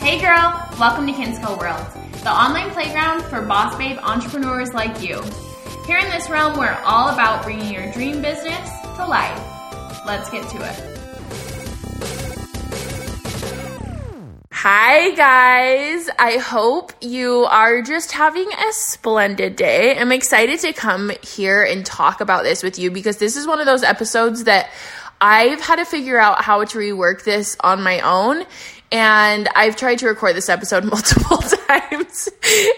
Hey girl, welcome to Kinsco World, the online playground for boss babe entrepreneurs like you. Here in this realm, we're all about bringing your dream business to life. Let's get to it. Hi, guys. I hope you are just having a splendid day. I'm excited to come here and talk about this with you because this is one of those episodes that I've had to figure out how to rework this on my own and I've tried to record this episode multiple times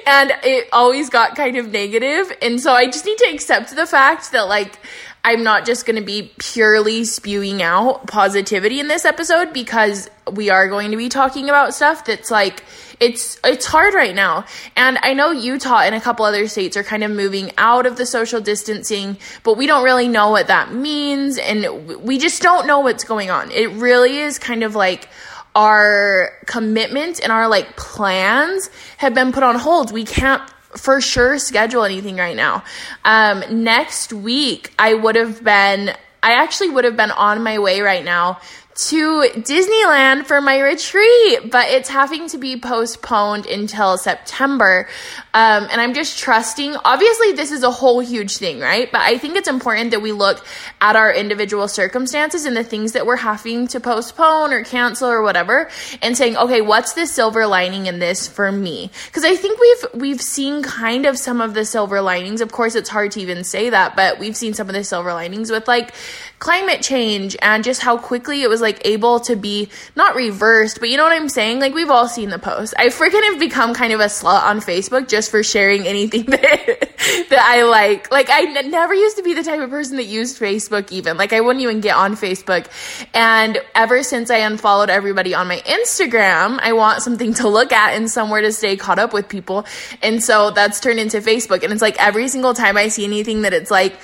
and it always got kind of negative. And so I just need to accept the fact that like I'm not just going to be purely spewing out positivity in this episode because we are going to be talking about stuff that's like it's it's hard right now. And I know Utah and a couple other states are kind of moving out of the social distancing, but we don't really know what that means and we just don't know what's going on. It really is kind of like our commitment and our like plans have been put on hold. We can't for sure schedule anything right now. Um, next week, I would have been, I actually would have been on my way right now to Disneyland for my retreat, but it's having to be postponed until September. Um, and I'm just trusting. Obviously, this is a whole huge thing, right? But I think it's important that we look at our individual circumstances and the things that we're having to postpone or cancel or whatever, and saying, okay, what's the silver lining in this for me? Because I think we've we've seen kind of some of the silver linings. Of course, it's hard to even say that, but we've seen some of the silver linings with like climate change and just how quickly it was like able to be not reversed, but you know what I'm saying? Like we've all seen the post. I freaking have become kind of a slut on Facebook just for sharing anything that that I like. Like I n- never used to be the type of person that used Facebook even. Like I wouldn't even get on Facebook. And ever since I unfollowed everybody on my Instagram, I want something to look at and somewhere to stay caught up with people. And so that's turned into Facebook. And it's like every single time I see anything that it's like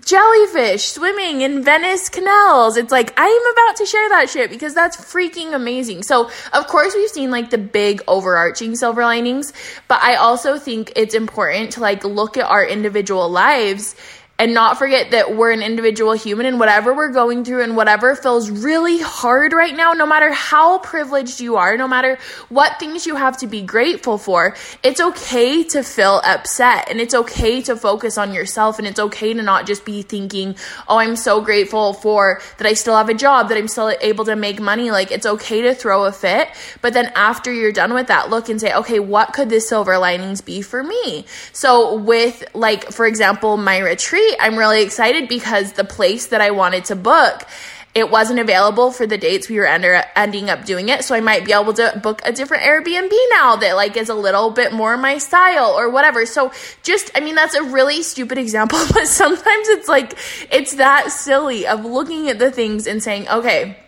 jellyfish swimming in Venice canals. It's like, I am about to share that shit because that's freaking amazing. So, of course, we've seen like the big overarching silver linings, but I also think it's important to like look at our individual lives and not forget that we're an individual human and whatever we're going through and whatever feels really hard right now, no matter how privileged you are, no matter what things you have to be grateful for, it's okay to feel upset and it's okay to focus on yourself and it's okay to not just be thinking, oh, I'm so grateful for that I still have a job, that I'm still able to make money. Like it's okay to throw a fit. But then after you're done with that, look and say, okay, what could the silver linings be for me? So with like, for example, my retreat, I'm really excited because the place that I wanted to book it wasn't available for the dates we were under, ending up doing it. So I might be able to book a different Airbnb now that like is a little bit more my style or whatever. So just, I mean, that's a really stupid example, but sometimes it's like, it's that silly of looking at the things and saying, okay,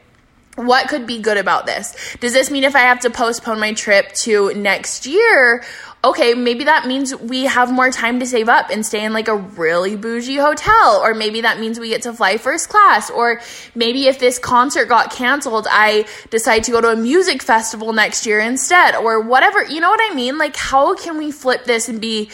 what could be good about this? Does this mean if I have to postpone my trip to next year okay, maybe that means we have more time to save up and stay in like a really bougie hotel. Or maybe that means we get to fly first class. Or maybe if this concert got canceled, I decide to go to a music festival next year instead. Or whatever. You know what I mean? Like, how can we flip this and be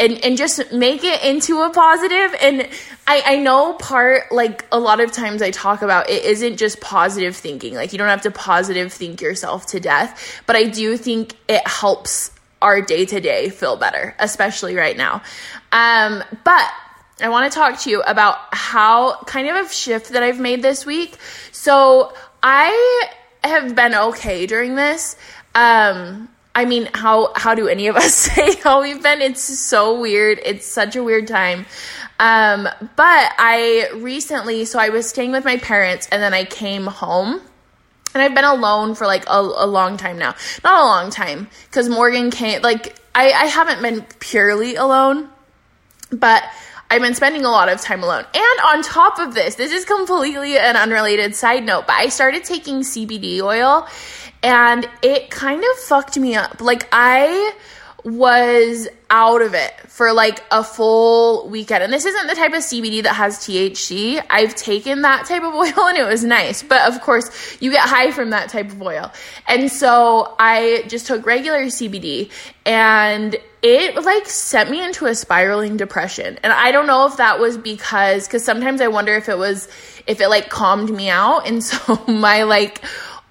and, and just make it into a positive and I, I know part like a lot of times i talk about it isn't just positive thinking like you don't have to positive think yourself to death but i do think it helps our day to day feel better, especially right now. Um, but I want to talk to you about how kind of a shift that I've made this week. So I have been okay during this. Um, I mean, how how do any of us say how we've been? It's so weird. It's such a weird time. Um, but I recently, so I was staying with my parents, and then I came home and I've been alone for like a, a long time now. Not a long time, because Morgan came, like, I, I haven't been purely alone, but I've been spending a lot of time alone. And on top of this, this is completely an unrelated side note, but I started taking CBD oil and it kind of fucked me up. Like, I was out of it for like a full weekend. And this isn't the type of CBD that has THC. I've taken that type of oil and it was nice. But of course, you get high from that type of oil. And so I just took regular CBD and it like sent me into a spiraling depression. And I don't know if that was because cuz sometimes I wonder if it was if it like calmed me out and so my like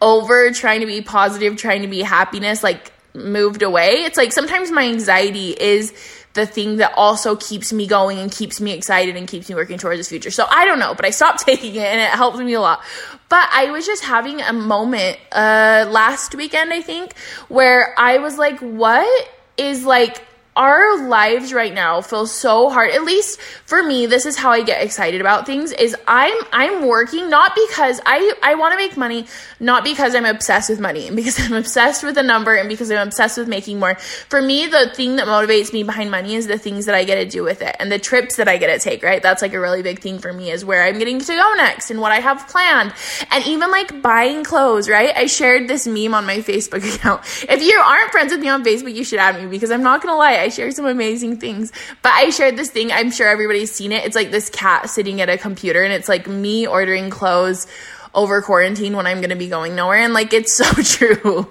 over trying to be positive, trying to be happiness, like moved away. It's like sometimes my anxiety is the thing that also keeps me going and keeps me excited and keeps me working towards this future. So I don't know, but I stopped taking it and it helped me a lot. But I was just having a moment uh last weekend I think where I was like what is like our lives right now feel so hard. At least for me this is how i get excited about things is i'm i'm working not because i i want to make money not because i'm obsessed with money and because i'm obsessed with a number and because i'm obsessed with making more. For me the thing that motivates me behind money is the things that i get to do with it and the trips that i get to take right? That's like a really big thing for me is where i'm getting to go next and what i have planned. And even like buying clothes right? I shared this meme on my facebook account. If you aren't friends with me on facebook you should add me because i'm not gonna lie share some amazing things. But I shared this thing, I'm sure everybody's seen it. It's like this cat sitting at a computer and it's like me ordering clothes over quarantine when I'm to be going nowhere. And like, it's so true.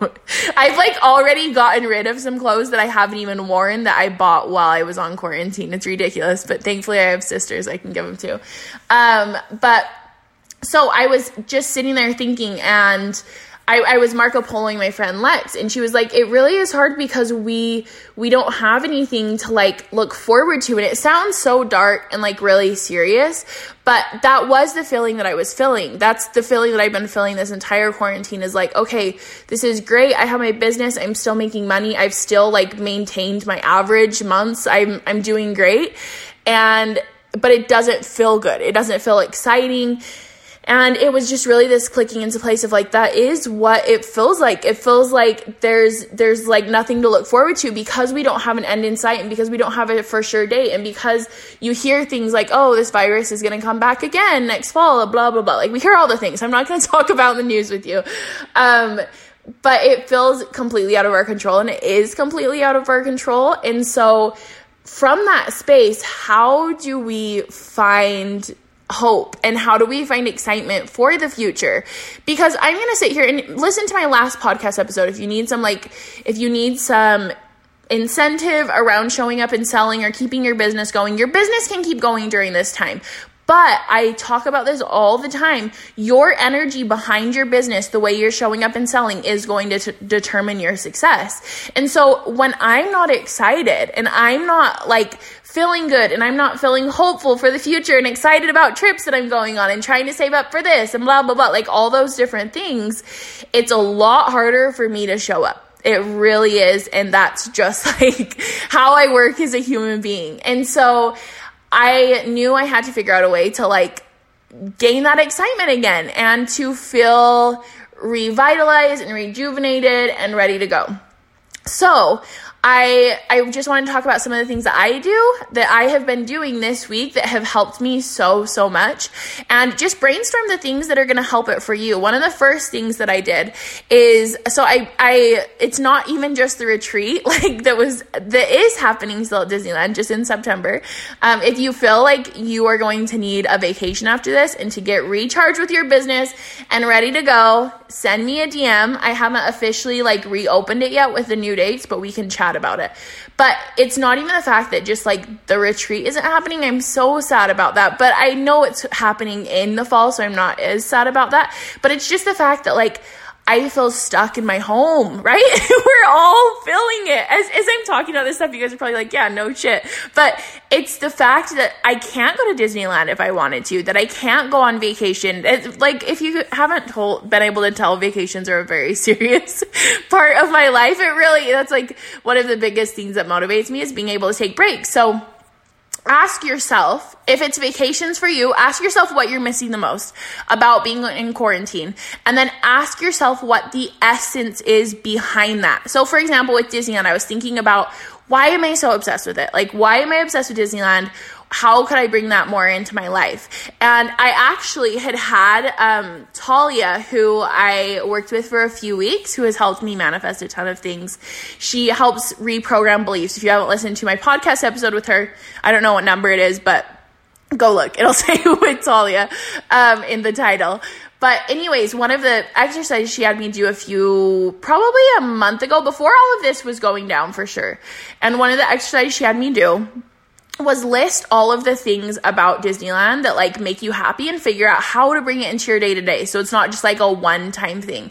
I've like already gotten rid of some clothes that I haven't even worn that I bought while I was on quarantine. It's ridiculous, but thankfully I have sisters I can give them to. Um, but so I was just sitting there thinking and I, I was Marco Poloing my friend Lex, and she was like, "It really is hard because we we don't have anything to like look forward to." And it sounds so dark and like really serious, but that was the feeling that I was feeling. That's the feeling that I've been feeling this entire quarantine. Is like, okay, this is great. I have my business. I'm still making money. I've still like maintained my average months. I'm I'm doing great, and but it doesn't feel good. It doesn't feel exciting and it was just really this clicking into place of like that is what it feels like. It feels like there's there's like nothing to look forward to because we don't have an end in sight and because we don't have a for sure date and because you hear things like, "Oh, this virus is going to come back again next fall," blah blah blah. Like we hear all the things. I'm not going to talk about the news with you. Um but it feels completely out of our control and it is completely out of our control. And so from that space, how do we find hope and how do we find excitement for the future? Because i'm going to sit here and listen to my last podcast episode. If you need some like if you need some incentive around showing up and selling or keeping your business going your business can keep going during this time but I talk about this all the time. Your energy behind your business, the way you're showing up and selling, is going to t- determine your success. And so when I'm not excited and I'm not like feeling good and I'm not feeling hopeful for the future and excited about trips that I'm going on and trying to save up for this and blah, blah, blah, like all those different things, it's a lot harder for me to show up. It really is. And that's just like how I work as a human being. And so I knew I had to figure out a way to like gain that excitement again and to feel revitalized and rejuvenated and ready to go. So, I I just want to talk about some of the things that I do that I have been doing this week that have helped me so so much and just brainstorm the things that are going to help it for you. One of the first things that I did is so I I it's not even just the retreat like that was that is happening still at Disneyland just in September. Um, if you feel like you are going to need a vacation after this and to get recharged with your business and ready to go, send me a DM. I haven't officially like reopened it yet with the new dates, but we can chat about it. But it's not even the fact that just like the retreat isn't happening. I'm so sad about that. But I know it's happening in the fall, so I'm not as sad about that. But it's just the fact that like I feel stuck in my home, right? We're all feeling it. As, as I'm talking about this stuff, you guys are probably like, yeah, no shit. But it's the fact that I can't go to Disneyland if I wanted to, that I can't go on vacation. Like, if you haven't told, been able to tell, vacations are a very serious part of my life. It really, that's like one of the biggest things that motivates me is being able to take breaks. So, ask yourself if it's vacations for you, ask yourself what you're missing the most about being in quarantine. And then ask yourself what the essence is behind that. So, for example, with Disneyland, I was thinking about why am I so obsessed with it? Like, why am I obsessed with Disneyland? How could I bring that more into my life? And I actually had had um, Talia, who I worked with for a few weeks, who has helped me manifest a ton of things. She helps reprogram beliefs. If you haven't listened to my podcast episode with her, I don't know what number it is, but go look. It'll say with Talia um, in the title. But anyways, one of the exercises she had me do a few, probably a month ago, before all of this was going down for sure. And one of the exercises she had me do was list all of the things about Disneyland that like make you happy and figure out how to bring it into your day to day. So it's not just like a one time thing.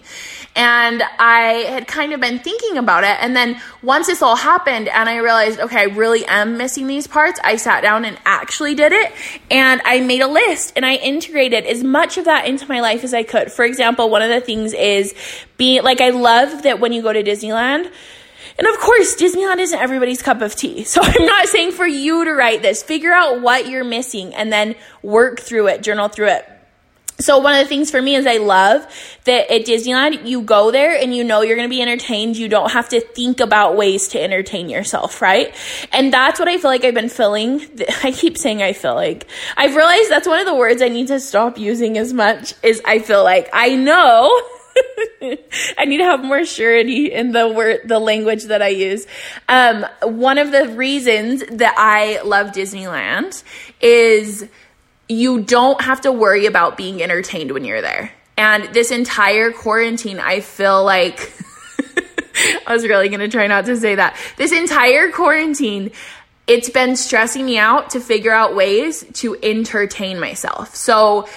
And I had kind of been thinking about it. And then once this all happened and I realized, okay, I really am missing these parts, I sat down and actually did it. And I made a list and I integrated as much of that into my life as I could. For example, one of the things is being like, I love that when you go to Disneyland, and of course, Disneyland isn't everybody's cup of tea. So I'm not saying for you to write this. Figure out what you're missing and then work through it, journal through it. So one of the things for me is I love that at Disneyland you go there and you know you're going to be entertained. You don't have to think about ways to entertain yourself, right? And that's what I feel like I've been feeling. I keep saying I feel like. I've realized that's one of the words I need to stop using as much is I feel like. I know I need to have more surety in the word, the language that I use. Um, one of the reasons that I love Disneyland is you don't have to worry about being entertained when you're there. And this entire quarantine, I feel like I was really going to try not to say that. This entire quarantine, it's been stressing me out to figure out ways to entertain myself. So,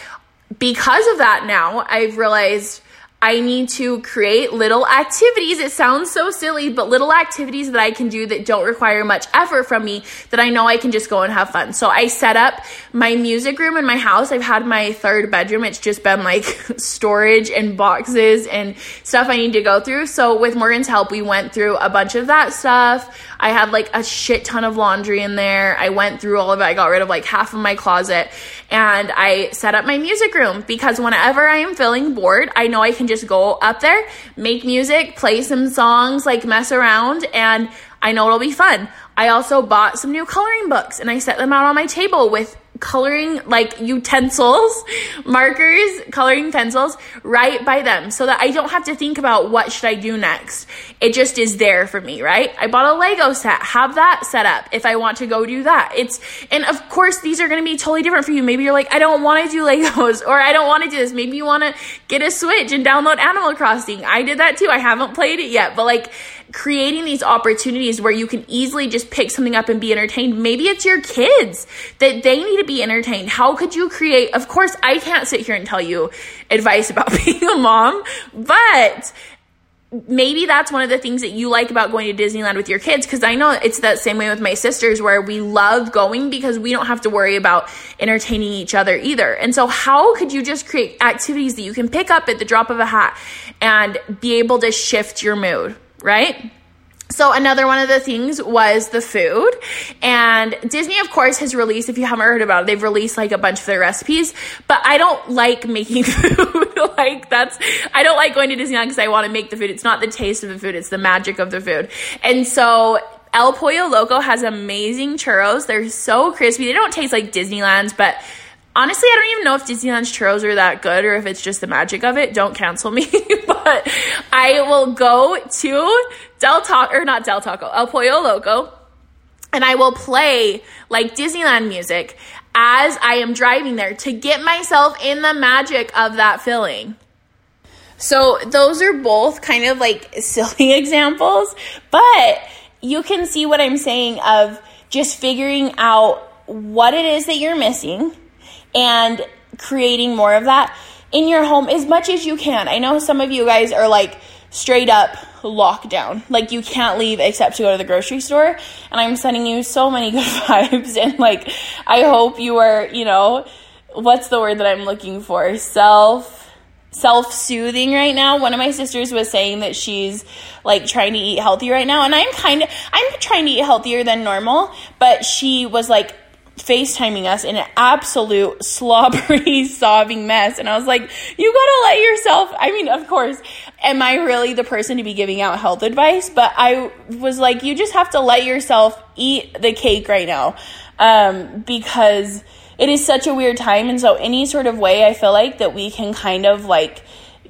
because of that, now I've realized I need to create little activities. It sounds so silly, but little activities that I can do that don't require much effort from me that I know I can just go and have fun. So I set up my music room in my house. I've had my third bedroom. It's just been like storage and boxes and stuff I need to go through. So with Morgan's help, we went through a bunch of that stuff. I had like a shit ton of laundry in there. I went through all of it. I got rid of like half of my closet and I set up my music room because whenever I am feeling bored, I know I can just go up there, make music, play some songs, like mess around, and I know it'll be fun. I also bought some new coloring books and I set them out on my table with coloring like utensils, markers, coloring pencils right by them so that I don't have to think about what should I do next. It just is there for me, right? I bought a Lego set, have that set up if I want to go do that. It's and of course these are going to be totally different for you. Maybe you're like I don't want to do Legos or I don't want to do this. Maybe you want to get a Switch and download Animal Crossing. I did that too. I haven't played it yet, but like creating these opportunities where you can easily just pick something up and be entertained. Maybe it's your kids that they need to be entertained. How could you create? Of course, I can't sit here and tell you advice about being a mom, but maybe that's one of the things that you like about going to Disneyland with your kids because I know it's that same way with my sisters where we love going because we don't have to worry about entertaining each other either. And so how could you just create activities that you can pick up at the drop of a hat and be able to shift your mood? Right? So another one of the things was the food. And Disney, of course, has released, if you haven't heard about it, they've released like a bunch of their recipes, but I don't like making food. like that's, I don't like going to Disneyland because I want to make the food. It's not the taste of the food, it's the magic of the food. And so El Pollo Loco has amazing churros. They're so crispy. They don't taste like Disneyland's, but honestly, I don't even know if Disneyland's churros are that good or if it's just the magic of it. Don't cancel me, but I will go to Del Taco, or not Del Taco, El Pollo Loco, and I will play like Disneyland music as I am driving there to get myself in the magic of that feeling. So those are both kind of like silly examples, but you can see what I'm saying of just figuring out what it is that you're missing and creating more of that in your home as much as you can. I know some of you guys are like straight up lockdown. Like you can't leave except to go to the grocery store. And I'm sending you so many good vibes and like I hope you are, you know, what's the word that I'm looking for? Self self-soothing right now. One of my sisters was saying that she's like trying to eat healthy right now and I'm kind of I'm trying to eat healthier than normal, but she was like FaceTiming us in an absolute slobbery, sobbing mess. And I was like, you gotta let yourself, I mean, of course, am I really the person to be giving out health advice? But I was like, you just have to let yourself eat the cake right now. Um, because it is such a weird time. And so any sort of way I feel like that we can kind of like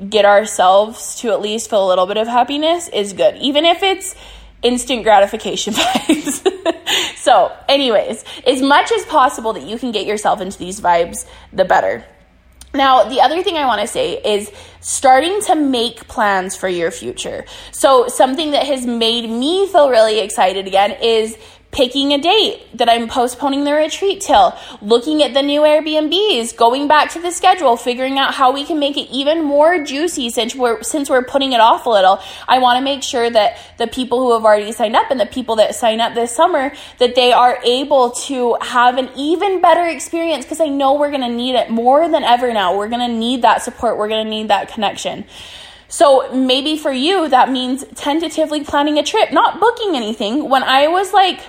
get ourselves to at least feel a little bit of happiness is good. Even if it's, instant gratification vibes. so, anyways, as much as possible that you can get yourself into these vibes, the better. Now, the other thing I want to say is starting to make plans for your future. So, something that has made me feel really excited again is picking a date that I'm postponing the retreat till, looking at the new Airbnbs, going back to the schedule, figuring out how we can make it even more juicy since we're since we're putting it off a little. I want to make sure that the people who have already signed up and the people that sign up this summer that they are able to have an even better experience because I know we're going to need it more than ever now. We're going to need that support, we're going to need that connection. So maybe for you, that means tentatively planning a trip, not booking anything. When I was like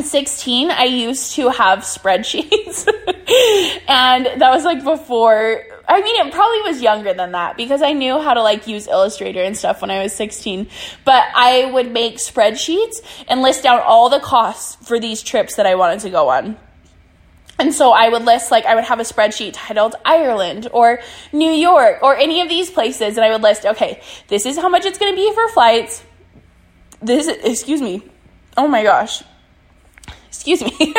16, I used to have spreadsheets. and that was like before, I mean, it probably was younger than that because I knew how to like use Illustrator and stuff when I was 16. But I would make spreadsheets and list down all the costs for these trips that I wanted to go on. And so I would list, like, I would have a spreadsheet titled Ireland or New York or any of these places. And I would list, okay, this is how much it's going to be for flights. This, excuse me. Oh my gosh excuse me.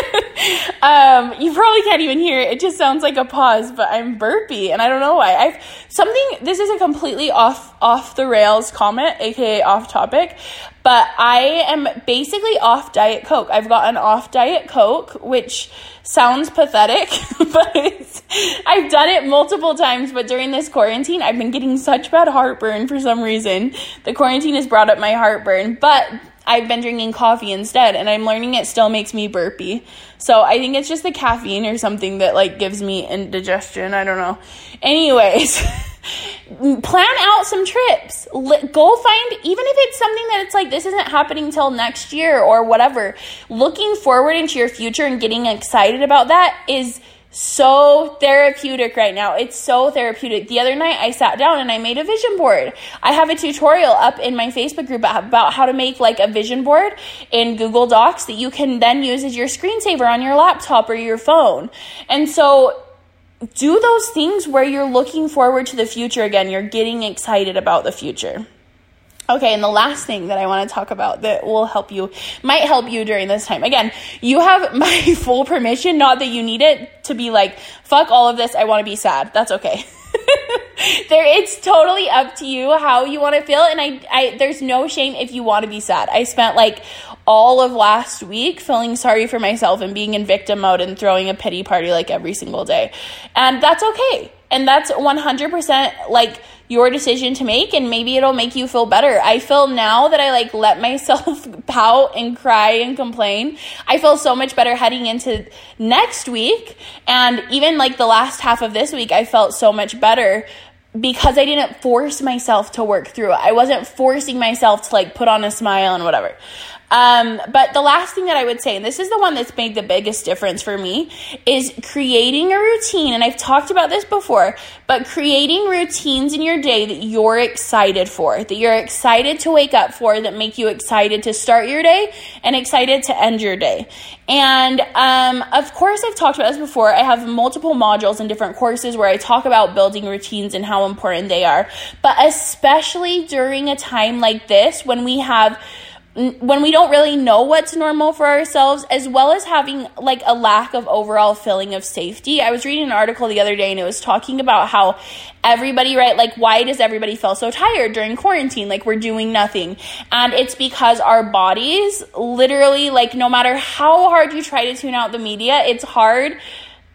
um, you probably can't even hear it. It just sounds like a pause, but I'm burpy, and I don't know why. I've something. This is a completely off off the rails comment, aka off topic, but I am basically off Diet Coke. I've got an off Diet Coke, which sounds pathetic, but I've done it multiple times. But during this quarantine, I've been getting such bad heartburn for some reason. The quarantine has brought up my heartburn, but I've been drinking coffee instead and I'm learning it still makes me burpy. So I think it's just the caffeine or something that like gives me indigestion. I don't know. Anyways, plan out some trips. Go find even if it's something that it's like this isn't happening till next year or whatever. Looking forward into your future and getting excited about that is so therapeutic right now. It's so therapeutic. The other night I sat down and I made a vision board. I have a tutorial up in my Facebook group about how to make like a vision board in Google Docs that you can then use as your screensaver on your laptop or your phone. And so do those things where you're looking forward to the future again. You're getting excited about the future. Okay, and the last thing that I want to talk about that will help you, might help you during this time. Again, you have my full permission, not that you need it, to be like, fuck all of this, I want to be sad. That's okay. there it's totally up to you how you want to feel and I, I there's no shame if you want to be sad i spent like all of last week feeling sorry for myself and being in victim mode and throwing a pity party like every single day and that's okay and that's 100% like your decision to make and maybe it'll make you feel better. I feel now that I like let myself pout and cry and complain. I feel so much better heading into next week and even like the last half of this week I felt so much better because I didn't force myself to work through it. I wasn't forcing myself to like put on a smile and whatever. Um, but the last thing that I would say, and this is the one that's made the biggest difference for me, is creating a routine. And I've talked about this before, but creating routines in your day that you're excited for, that you're excited to wake up for, that make you excited to start your day and excited to end your day. And um, of course, I've talked about this before. I have multiple modules in different courses where I talk about building routines and how important they are. But especially during a time like this when we have when we don't really know what's normal for ourselves as well as having like a lack of overall feeling of safety. I was reading an article the other day and it was talking about how everybody right like why does everybody feel so tired during quarantine? Like we're doing nothing. And it's because our bodies literally like no matter how hard you try to tune out the media it's hard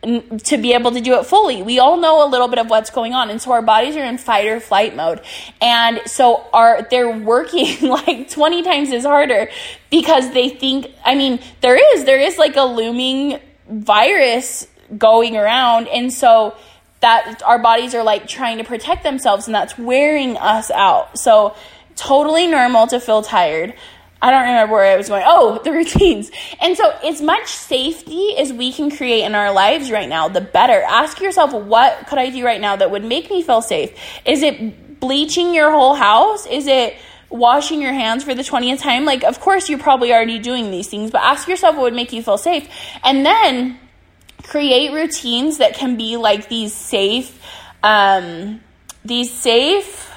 to be able to do it fully. We all know a little bit of what's going on and so our bodies are in fight or flight mode. And so are they're working like 20 times as harder because they think I mean there is there is like a looming virus going around and so that our bodies are like trying to protect themselves and that's wearing us out. So totally normal to feel tired. I don't remember where I was going. Oh, the routines. And so, as much safety as we can create in our lives right now, the better. Ask yourself, what could I do right now that would make me feel safe? Is it bleaching your whole house? Is it washing your hands for the 20th time? Like, of course, you're probably already doing these things, but ask yourself what would make you feel safe. And then create routines that can be like these safe, um, these safe,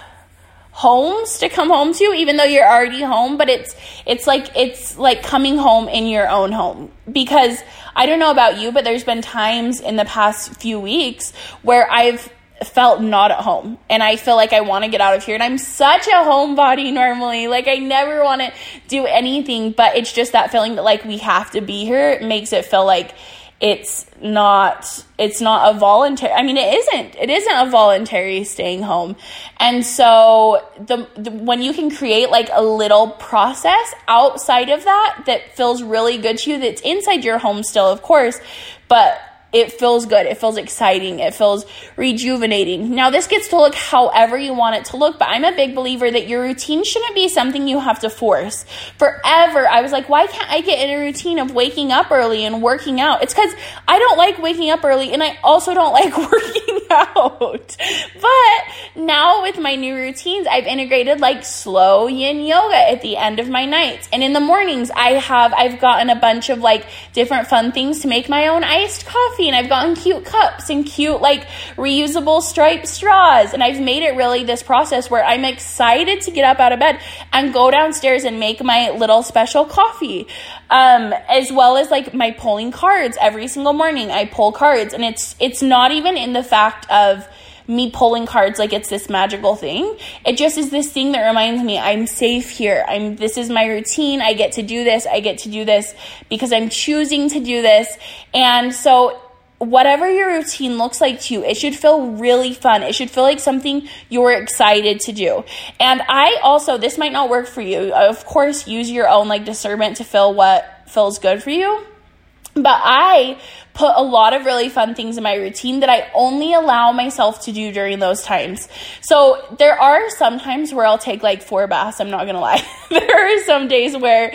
homes to come home to even though you're already home but it's it's like it's like coming home in your own home. Because I don't know about you but there's been times in the past few weeks where I've felt not at home and I feel like I want to get out of here. And I'm such a homebody normally. Like I never want to do anything but it's just that feeling that like we have to be here it makes it feel like it's not it's not a voluntary I mean it isn't it isn't a voluntary staying home. And so the, the when you can create like a little process outside of that that feels really good to you that's inside your home still of course but it feels good. It feels exciting. It feels rejuvenating. Now, this gets to look however you want it to look, but I'm a big believer that your routine shouldn't be something you have to force. Forever, I was like, why can't I get in a routine of waking up early and working out? It's because I don't like waking up early and I also don't like working out. But now with my new routines, I've integrated like slow yin yoga at the end of my nights. And in the mornings, I have, I've gotten a bunch of like different fun things to make my own iced coffee coffee and I've gotten cute cups and cute like reusable striped straws. And I've made it really this process where I'm excited to get up out of bed and go downstairs and make my little special coffee. Um, as well as like my pulling cards every single morning. I pull cards and it's, it's not even in the fact of, me pulling cards like it's this magical thing. It just is this thing that reminds me I'm safe here. I'm this is my routine. I get to do this. I get to do this because I'm choosing to do this. And so whatever your routine looks like to you, it should feel really fun. It should feel like something you're excited to do. And I also, this might not work for you. Of course, use your own like discernment to feel what feels good for you. But I put a lot of really fun things in my routine that I only allow myself to do during those times. So there are some times where I'll take like four baths, I'm not gonna lie. there are some days where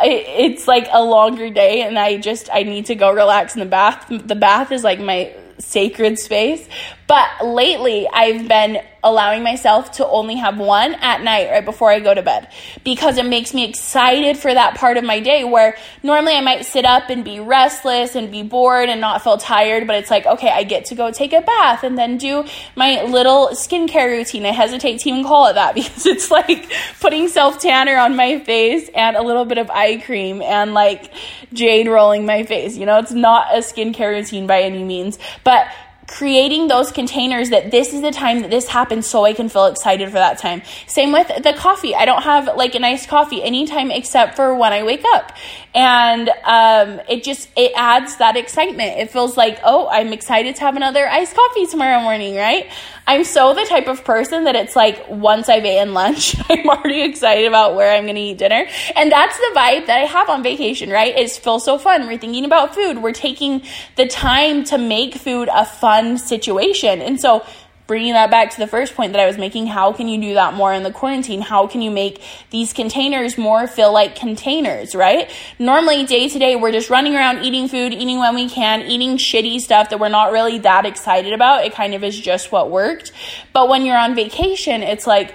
it's like a longer day and I just I need to go relax in the bath. The bath is like my sacred space. But lately, I've been allowing myself to only have one at night right before I go to bed because it makes me excited for that part of my day where normally I might sit up and be restless and be bored and not feel tired, but it's like, okay, I get to go take a bath and then do my little skincare routine. I hesitate to even call it that because it's like putting self tanner on my face and a little bit of eye cream and like jade rolling my face. You know, it's not a skincare routine by any means, but creating those containers that this is the time that this happens so I can feel excited for that time. Same with the coffee. I don't have like a nice coffee anytime except for when I wake up. And um, it just, it adds that excitement. It feels like, oh, I'm excited to have another iced coffee tomorrow morning, right? I'm so the type of person that it's like once I've eaten lunch, I'm already excited about where I'm to eat dinner. And that's the vibe that I have on vacation, right? It feels so fun. We're thinking about food. We're taking the time to make food a fun situation. And so bringing that back to the first point that I was making, how can you do that more in the quarantine? How can you make these containers more feel like containers, right? Normally, day to day, we're just running around eating food, eating when we can, eating shitty stuff that we're not really that excited about. It kind of is just what worked. But when you're on vacation, it's like,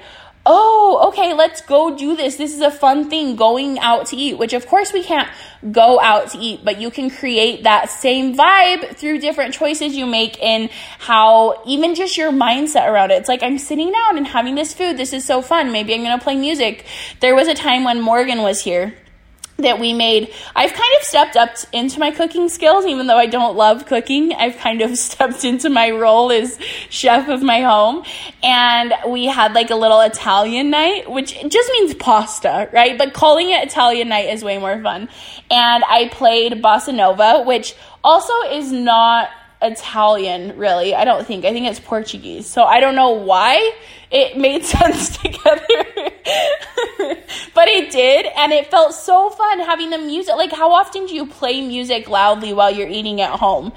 oh, okay, let's go do this. This is a fun thing, going out to eat, which of course we can't go out to eat, but you can create that same vibe through different choices you make in how even just your mindset around it. It's like I'm sitting down and having this food. This is so fun. Maybe I'm going to play music. There was a time when Morgan was here that we made. I've kind of stepped up into my cooking skills, even though I don't love cooking. I've kind of stepped into my role as chef of my home. And we had like a little Italian night, which just means pasta, right? But calling it Italian night is way more fun. And I played bossa nova, which also is not Italian, really. I don't think. I think it's Portuguese. So I don't know why it made sense together. but it did, and it felt so fun having the music. Like, how often do you play music loudly while you're eating at home?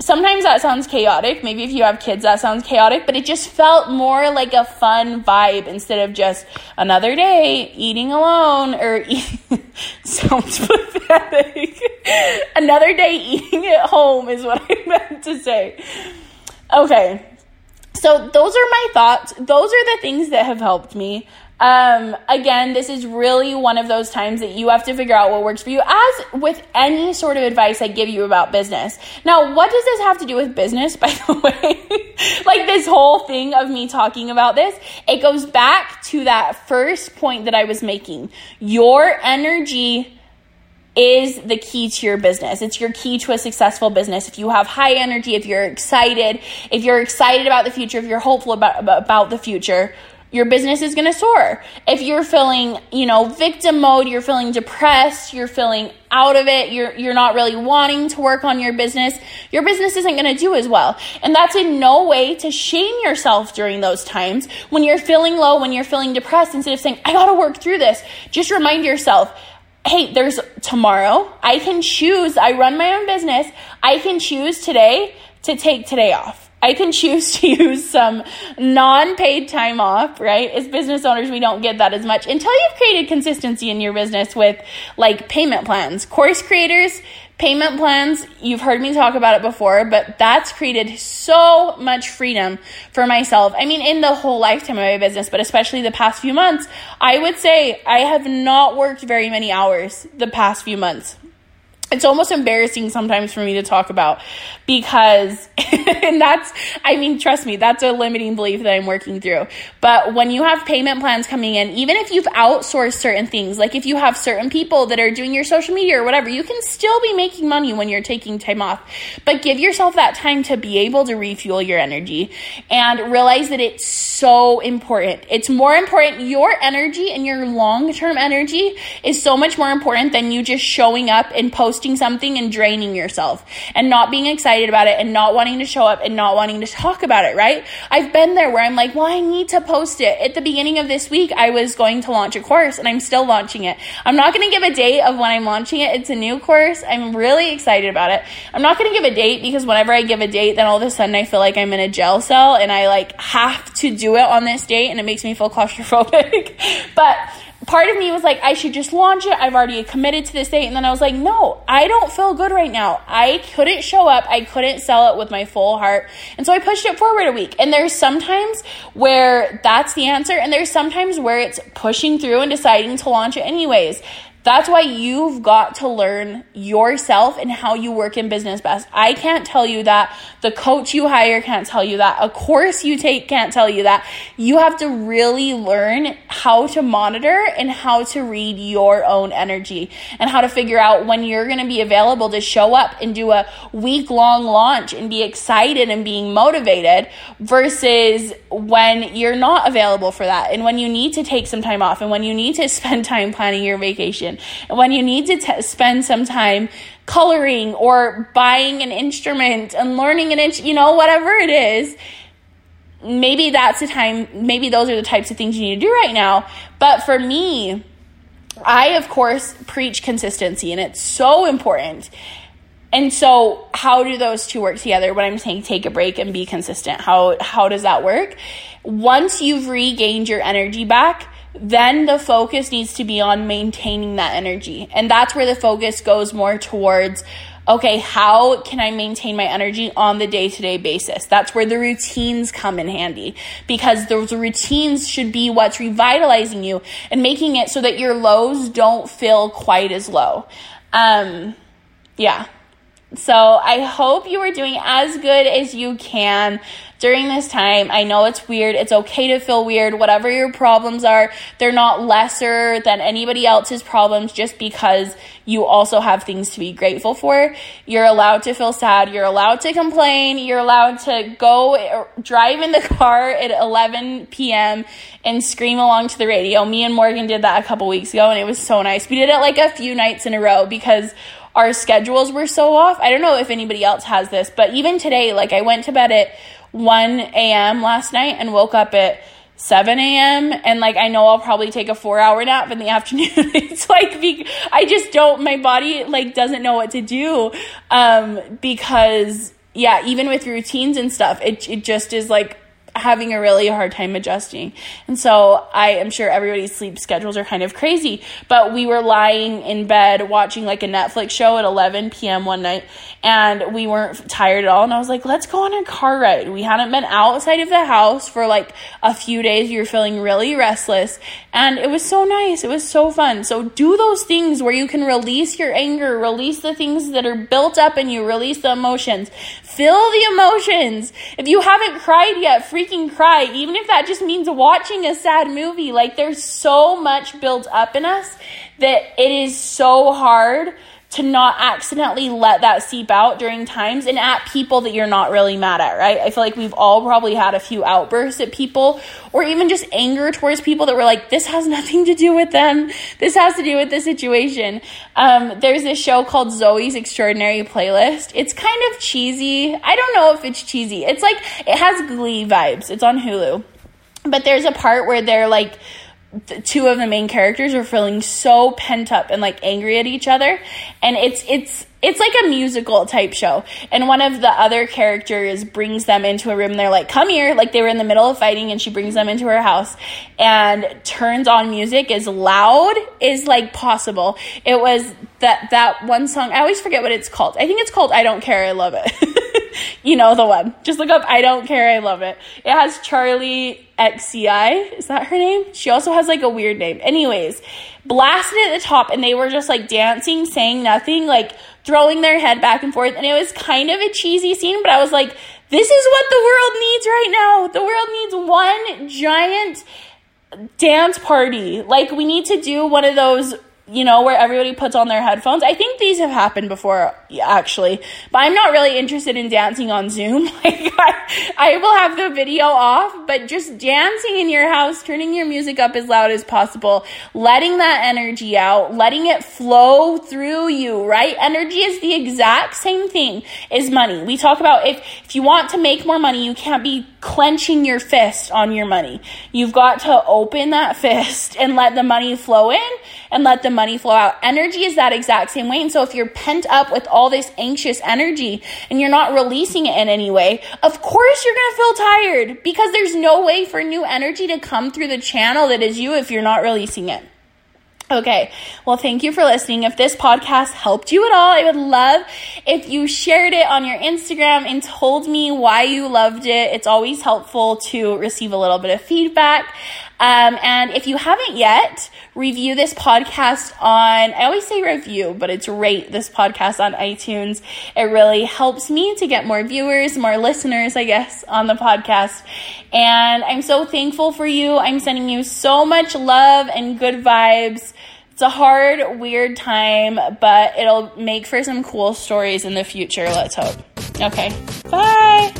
Sometimes that sounds chaotic. Maybe if you have kids, that sounds chaotic, but it just felt more like a fun vibe instead of just another day eating alone or sounds pathetic. another day eating at home is what I meant to say. Okay. So those are my thoughts. Those are the things that have helped me. Um, again, this is really one of those times that you have to figure out what works for you, as with any sort of advice I give you about business. Now, what does this have to do with business, by the way? like this whole thing of me talking about this, it goes back to that first point that I was making. Your energy is the key to your business. It's your key to a successful business. If you have high energy, if you're excited, if you're excited about the future, if you're hopeful about, about the future, your business is going to soar. If you're feeling, you know, victim mode, you're feeling depressed, you're feeling out of it, you're you're not really wanting to work on your business, your business isn't going to do as well. And that's in no way to shame yourself during those times when you're feeling low, when you're feeling depressed instead of saying, "I got to work through this." Just remind yourself, hey, there's tomorrow. I can choose. I run my own business. I can choose today to take today off. I can choose to use some non paid time off, right? As business owners, we don't get that as much until you've created consistency in your business with like payment plans. Course creators, payment plans, you've heard me talk about it before, but that's created so much freedom for myself. I mean, in the whole lifetime of my business, but especially the past few months, I would say I have not worked very many hours the past few months it's almost embarrassing sometimes for me to talk about because and that's i mean trust me that's a limiting belief that i'm working through. But when you have payment plans coming in even if you've outsourced certain things like if you have certain people that are doing your social media or whatever you can still be making money when you're taking time off. But give yourself that time to be able to refuel your energy and realize that it's so important. It's more important your energy and your long-term energy is so much more important than you just showing up and posting posting something and draining yourself and not being excited about it and not wanting to show up and not wanting to talk about it, right? I've been there where I'm like, well, I need to post it. At the beginning of this week, I was going to launch a course and I'm still launching it. I'm not going to give a date of when I'm launching it. It's a new course. I'm really excited about it. I'm not going to give a date because whenever I give a date, then all of a sudden I feel like I'm in a jail cell and I like have to do it on this date and it makes me feel claustrophobic. but part of me was like, I should just launch it. I've already committed to this date. And then I was like, no, I don't feel good right now. I couldn't show up. I couldn't sell it with my full heart. And so I pushed it forward a week. And there's sometimes where that's the answer. And there's sometimes where it's pushing through and deciding to launch it anyways. That's why you've got to learn yourself and how you work in business best. I can't tell you that. The coach you hire can't tell you that. A course you take can't tell you that. You have to really learn how to monitor and how to read your own energy and how to figure out when you're going to be available to show up and do a week long launch and be excited and being motivated versus when you're not available for that and when you need to take some time off and when you need to spend time planning your vacation and when you need to t- spend some time coloring or buying an instrument and learning an inch, you know, whatever it is, maybe that's the time, maybe those are the types of things you need to do right now. But for me, I, of course, preach consistency and it's so important. And so, how do those two work together? When I'm saying take a break and be consistent, how how does that work? Once you've regained your energy back, then the focus needs to be on maintaining that energy. And that's where the focus goes more towards okay, how can I maintain my energy on the day to day basis? That's where the routines come in handy because those routines should be what's revitalizing you and making it so that your lows don't feel quite as low. Um, yeah. So I hope you are doing as good as you can during this time. I know it's weird. It's okay to feel weird. Whatever your problems are, they're not lesser than anybody else's problems just because you also have things to be grateful for. You're allowed to feel sad. You're allowed to complain. You're allowed to go drive in the car at 11 p.m. and scream along to the radio. Me and Morgan did that a couple weeks ago and it was so nice. We did it like a few nights in a row because our schedules were so off. I don't know if anybody else has this, but even today, like I went to bed at 1 a.m. last night and woke up at 7 a.m. and like I know I'll probably take a four hour nap in the afternoon. it's like I just don't my body like doesn't know what to do um because yeah, even with routines and stuff, it it just is like having a really hard time adjusting. And so I am sure everybody's sleep schedules are kind of crazy, but we were lying in bed watching like a Netflix show at 11 p.m. one night and we weren't tired at all. And I was like, let's go on a car ride. We hadn't been outside of the house for like a few days. Were feeling really restless and it was so nice. It was so fun. So do those things where you can release your anger, release the things that are built up in you, release the emotions, feel the emotions. If you haven't cried yet, freak freaking cry, even if that just means watching a sad movie. Like, there's so much built up in us that it is so hard to not accidentally let that seep out during times and at people that you're not really mad at, right? I feel like we've all probably had a few outbursts at people or even just anger towards people that were like, this has nothing to do with them. This has to do with the situation. Um, there's this show called Zoey's Extraordinary Playlist. It's kind of cheesy. I don't know if it's cheesy. It's like, it has glee vibes. It's on Hulu. But there's a part where they're like, the two of the main characters are feeling so pent up and like angry at each other. And it's it's it's like a musical type show. And one of the other characters brings them into a room. They're like come here. Like they were in the middle of fighting and she brings them into her house. And turns on music as loud as like possible. It was that that one song i always forget what it's called. I think it's called i don't care i love it you know the one just look up i don't care i love it it has Charli XCI. Is that her name? She also has like a weird name. Anyways, blasted at the top and they were just like dancing, saying nothing, like throwing their head back and forth. And it was kind of a cheesy scene, but I was like, this is what the world needs right now. The world needs one giant dance party. Like, we need to do one of those you know, where everybody puts on their headphones. I think these have happened before, actually, but I'm not really interested in dancing on Zoom. Like, I, I will have the video off, but just dancing in your house, turning your music up as loud as possible, letting that energy out, letting it flow through you, right? Energy is the exact same thing as money. We talk about if, if you want to make more money, you can't be clenching your fist on your money. You've got to open that fist and let the money flow in and let the money flow out. Energy is that exact same way. And so if you're pent up with all this anxious energy and you're not releasing it in any way, of course you're going to feel tired because there's no way for new energy to come through the channel that is you if you're not releasing it. Okay, well, thank you for listening. If this podcast helped you at all, I would love if you shared it on your Instagram and told me why you loved it. It's always helpful to receive a little bit of feedback. Um, and if you haven't yet, review this podcast on, I always say review, but it's rate this podcast on iTunes. It really helps me to get more viewers, more listeners, I guess, on the podcast. And I'm so thankful for you. I'm sending you so much love and good vibes. It's a hard, weird time, but it'll make for some cool stories in the future. Let's hope. Okay. Bye.